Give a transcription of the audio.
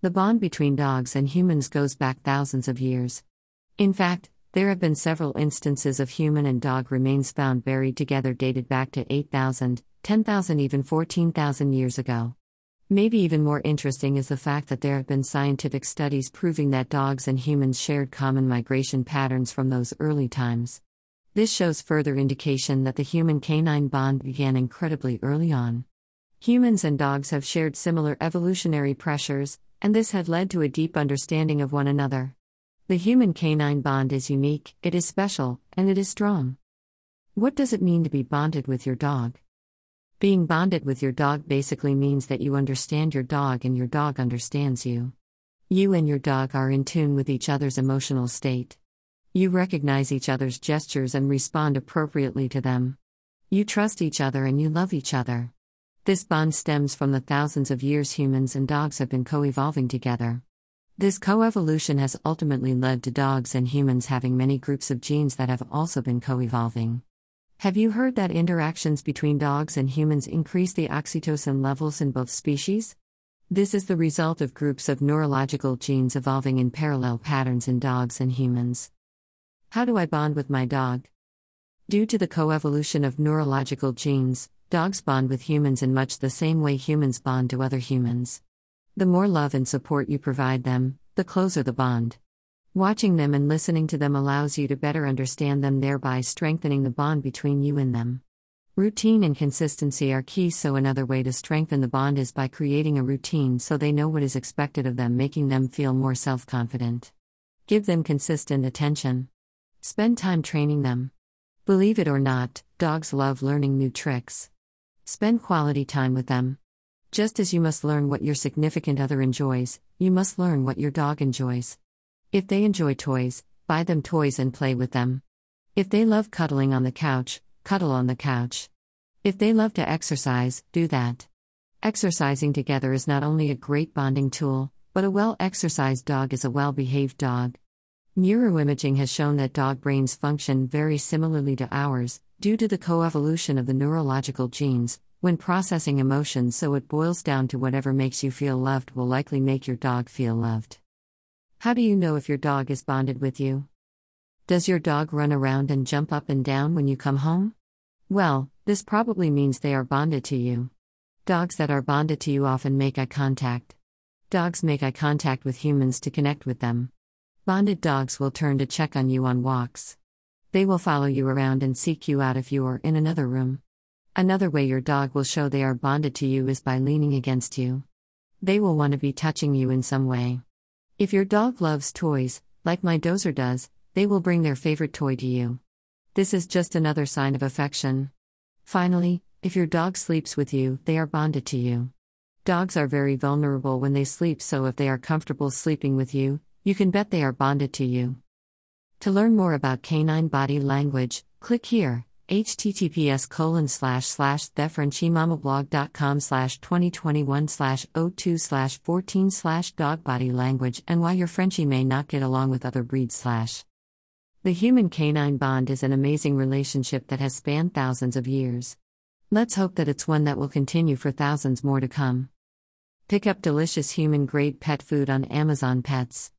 The bond between dogs and humans goes back thousands of years. In fact, there have been several instances of human and dog remains found buried together dated back to 8,000, 10,000, even 14,000 years ago. Maybe even more interesting is the fact that there have been scientific studies proving that dogs and humans shared common migration patterns from those early times. This shows further indication that the human canine bond began incredibly early on. Humans and dogs have shared similar evolutionary pressures, and this had led to a deep understanding of one another. The human canine bond is unique, it is special, and it is strong. What does it mean to be bonded with your dog? Being bonded with your dog basically means that you understand your dog and your dog understands you. You and your dog are in tune with each other's emotional state. You recognize each other's gestures and respond appropriately to them. You trust each other and you love each other. This bond stems from the thousands of years humans and dogs have been co evolving together. This co evolution has ultimately led to dogs and humans having many groups of genes that have also been co evolving. Have you heard that interactions between dogs and humans increase the oxytocin levels in both species? This is the result of groups of neurological genes evolving in parallel patterns in dogs and humans. How do I bond with my dog? Due to the coevolution of neurological genes, Dogs bond with humans in much the same way humans bond to other humans. The more love and support you provide them, the closer the bond. Watching them and listening to them allows you to better understand them, thereby strengthening the bond between you and them. Routine and consistency are key, so another way to strengthen the bond is by creating a routine so they know what is expected of them, making them feel more self confident. Give them consistent attention. Spend time training them. Believe it or not, dogs love learning new tricks. Spend quality time with them. Just as you must learn what your significant other enjoys, you must learn what your dog enjoys. If they enjoy toys, buy them toys and play with them. If they love cuddling on the couch, cuddle on the couch. If they love to exercise, do that. Exercising together is not only a great bonding tool, but a well exercised dog is a well behaved dog. Neuroimaging has shown that dog brains function very similarly to ours, due to the coevolution of the neurological genes, when processing emotions, so it boils down to whatever makes you feel loved will likely make your dog feel loved. How do you know if your dog is bonded with you? Does your dog run around and jump up and down when you come home? Well, this probably means they are bonded to you. Dogs that are bonded to you often make eye contact. Dogs make eye contact with humans to connect with them. Bonded dogs will turn to check on you on walks. They will follow you around and seek you out if you are in another room. Another way your dog will show they are bonded to you is by leaning against you. They will want to be touching you in some way. If your dog loves toys, like my dozer does, they will bring their favorite toy to you. This is just another sign of affection. Finally, if your dog sleeps with you, they are bonded to you. Dogs are very vulnerable when they sleep, so if they are comfortable sleeping with you, you can bet they are bonded to you. To learn more about canine body language, click here https colon slash slash thefrenchiemamablog.com slash 2021 slash 02 slash 14 slash dog body language and why your Frenchie may not get along with other breeds slash. The human canine bond is an amazing relationship that has spanned thousands of years. Let's hope that it's one that will continue for thousands more to come. Pick up delicious human grade pet food on Amazon Pets.